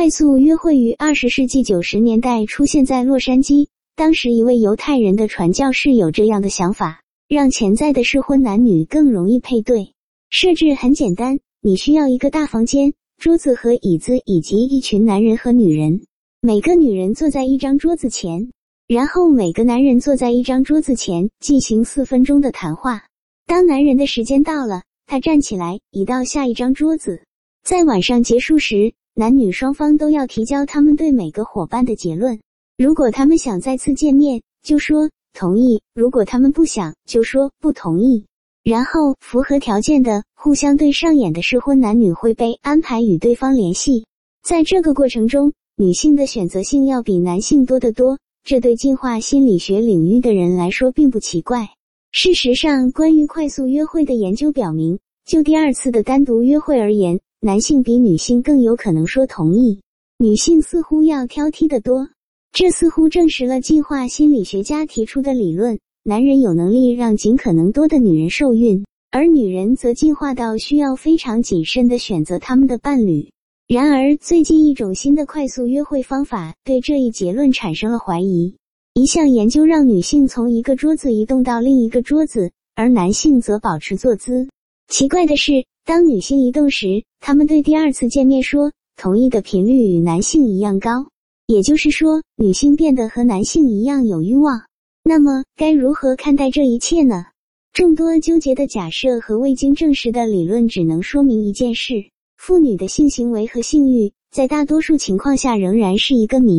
快速约会于二十世纪九十年代出现在洛杉矶。当时一位犹太人的传教士有这样的想法，让潜在的适婚男女更容易配对。设置很简单，你需要一个大房间、桌子和椅子，以及一群男人和女人。每个女人坐在一张桌子前，然后每个男人坐在一张桌子前进行四分钟的谈话。当男人的时间到了，他站起来移到下一张桌子。在晚上结束时，男女双方都要提交他们对每个伙伴的结论。如果他们想再次见面，就说同意；如果他们不想，就说不同意。然后，符合条件的、互相对上眼的适婚男女会被安排与对方联系。在这个过程中，女性的选择性要比男性多得多。这对进化心理学领域的人来说并不奇怪。事实上，关于快速约会的研究表明，就第二次的单独约会而言，男性比女性更有可能说同意。女性似乎要挑剔得多。这似乎证实了进化心理学家提出的理论：男人有能力让尽可能多的女人受孕，而女人则进化到需要非常谨慎地选择他们的伴侣。然而，最近一种新的快速约会方法对这一结论产生了怀疑。一项研究让女性从一个桌子移动到另一个桌子，而男性则保持坐姿。奇怪的是，当女性移动时，他们对第二次见面说同意的频率与男性一样高。也就是说，女性变得和男性一样有欲望。那么，该如何看待这一切呢？众多纠结的假设和未经证实的理论只能说明一件事：妇女的性行为和性欲在大多数情况下仍然是一个谜。